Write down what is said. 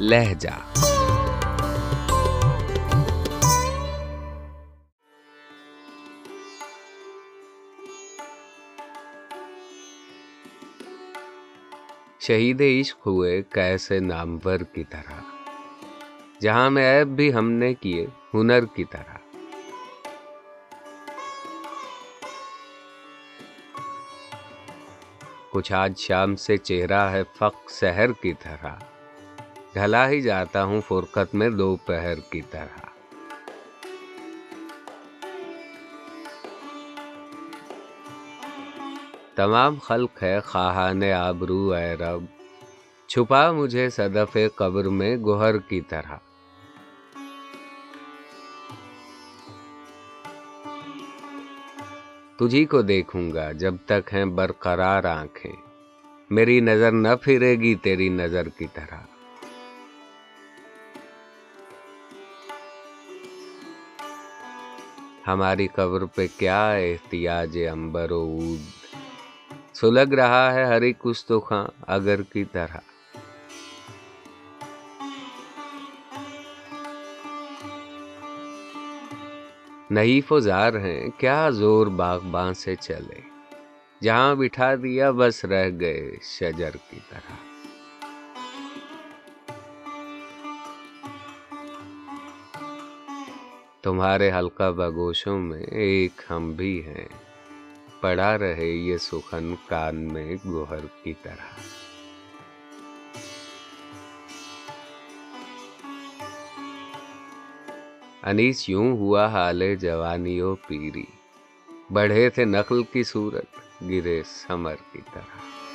لہجہ۔ شہید عشق ہوئے کیسے نامور کی طرح۔ جہاں میں عیب بھی ہم نے کیے ہنر کی طرح۔ کچھ آج شام سے چہرہ ہے فق سحر کی طرح۔ ڈھلا ہی جاتا ہوں فرقت میں دوپہر کی طرح۔ تمام خلق ہے خواہان آبرو اے رب۔ چھپا مجھے صدف قبر میں گوہر کی طرح۔ تجھی کو دیکھوں گا جب تک ہیں برقرار آنکھیں۔ میری نظر نہ پھرے گی تیری نظر کی طرح۔ ہماری قبر پہ کیا احتیاج امبر و عود؟ سلگ رہا ہے ہر ایک خاں اگر کی طرح۔ نحیف و زار ہیں، کیا زور باغباں سے چلے؟ جہاں بٹھا دیا بس رہ گئے شجر کی طرح۔ تمہارے ہلکا بگوشوں میں ایک ہم بھی ہیں۔ پڑا رہے یہ سخن کان میں گوہر کی طرح۔ انیس یوں ہوا حال جوانی و پیری۔ بڑھے تھے نقل کی صورت، گرے سمر کی طرح۔